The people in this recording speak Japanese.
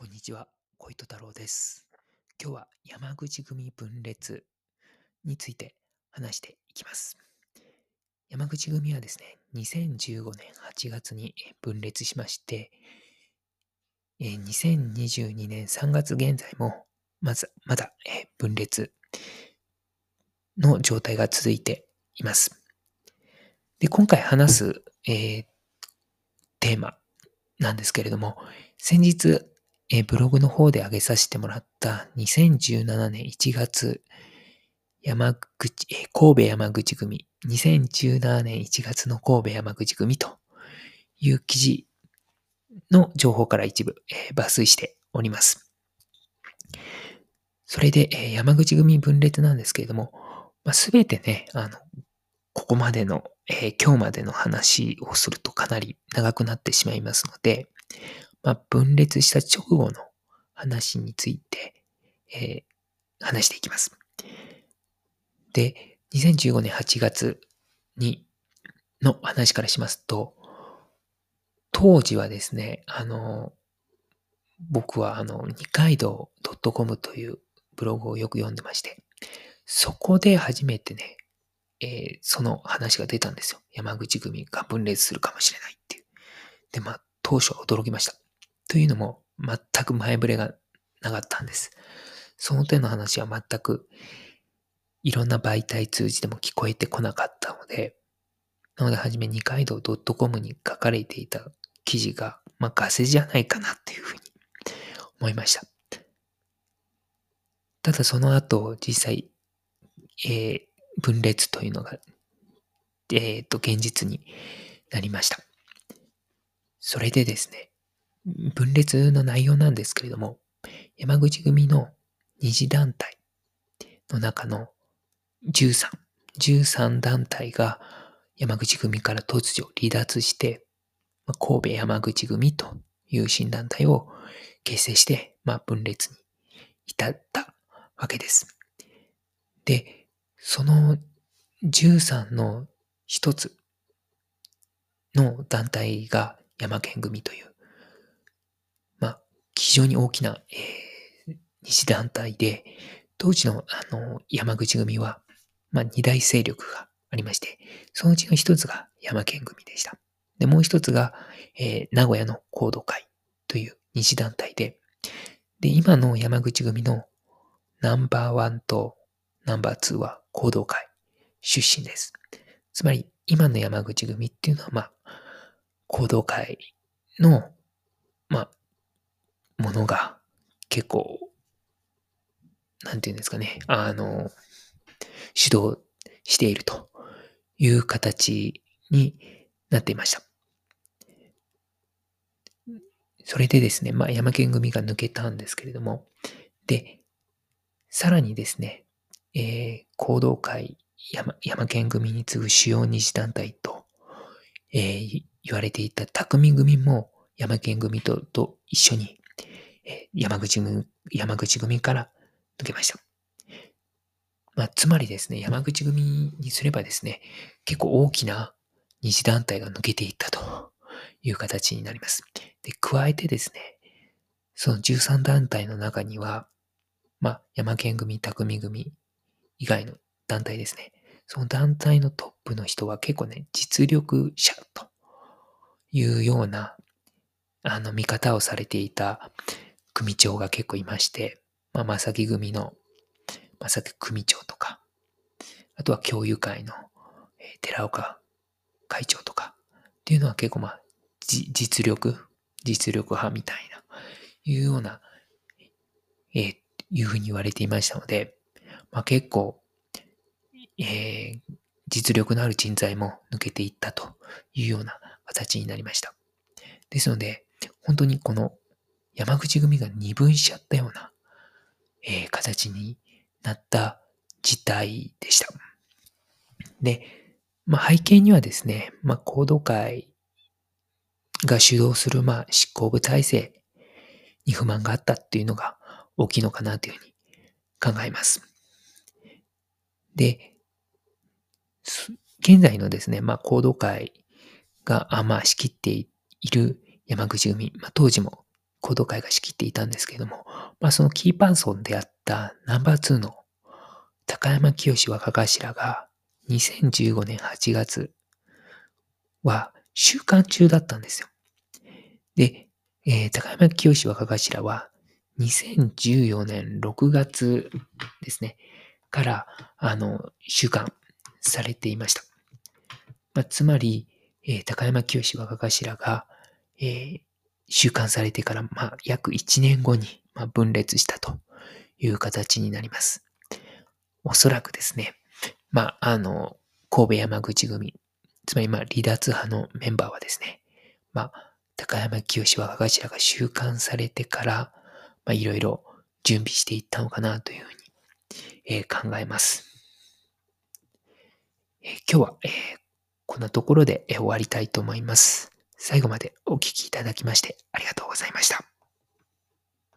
こんにちは、小糸太郎です。今日は山口組分裂について話していきます。山口組はですね、2015年8月に分裂しまして、2022年3月現在もまずまだ分裂の状態が続いています。で、今回話す、えーテーマなんですけれども、先日、えブログの方で上げさせてもらった2017年1月、山口、え神戸山口組、2017年1月の神戸山口組という記事の情報から一部、え抜粋しております。それで、え山口組分裂なんですけれども、まあ、てね、あの、ここまでの、え今日までの話をするとかなり長くなってしまいますので、まあ、分裂した直後の話について、えー話していきます。で、2015年8月に、の話からしますと、当時はですね、あの、僕はあの、二階堂 .com というブログをよく読んでまして、そこで初めてね、えーその話が出たんですよ。山口組が分裂するかもしれないっていう。で、まあ、当初は驚きました。というのも、全く前触れがなかったんです。その手の話は全く、いろんな媒体通じても聞こえてこなかったので、なので、はじめ二階堂 .com に書かれていた記事が、まあ、ガセじゃないかなっていうふうに思いました。ただ、その後、実際、えー分裂というのが、えっ、と、現実になりました。それでですね、分裂の内容なんですけれども、山口組の二次団体の中の13、13団体が山口組から突如離脱して、神戸山口組という新団体を結成して、まあ、分裂に至ったわけです。で、その13の一つの団体が山県組という、非常に大きな、えー西団体で、当時のあの山口組は、まあ、二大勢力がありまして、そのうちの一つが山県組でした。で、もう一つが、えー名古屋の行動会という西団体で、で、今の山口組のナンバーワンとナンバーツーは行動会出身です。つまり、今の山口組っていうのは、まあ、行動会の、まあ、ものが結構、なんていうんですかね、あの、主導しているという形になっていました。それでですね、まあ、山県組が抜けたんですけれども、で、さらにですね、えー行動会山山県組に次ぐ主要二次団体と、えー言われていた匠組も山県組とと一緒に、山口組山口組から抜けました。まあ、つまりですね、山口組にすればですね、結構大きな二次団体が抜けていったという形になります。で、加えてですね、その13団体の中には、まあ、山県組、匠組以外の団体ですね。その団体のトップの人は結構ね、実力者というような、あの、見方をされていた組長が結構いまして、まあ、正木組の正木組長とか、あとは教諭会の、えー寺岡会長とかっていうのは結構まあ、実力、実力派みたいな、いうような、えーいうふうに言われていましたので、まあ結構、えー実力のある人材も抜けていったというような形になりました。ですので、本当にこの山口組が二分しちゃったような、えー形になった事態でした。で、まあ背景にはですね、まあ行動会が主導するまあ執行部体制に不満があったっていうのが大きいのかなというふうに考えます。で、現在のですね、まあ、行動会が、まあ、仕切っている山口組、まあ、当時も行動会が仕切っていたんですけれども、まあ、そのキーパーソンであったナンバー2の高山清若頭が2015年8月は週間中だったんですよ。で、えー、高山清若頭は2014年6月ですね、から、あの、収監されていました。まあ、つまり、えー、高山清若頭が、えー、収監されてから、まあ、約1年後に、まあ、分裂したという形になります。おそらくですね、まあ、あの、神戸山口組、つまり、まあ、離脱派のメンバーはですね、まあ、高山清若頭が収監されてから、まあ、いろいろ準備していったのかなというふうに、えー、考えます。えー、今日は、えー、こんなところでえ終わりたいと思います。最後までお聴きいただきましてありがとうございました。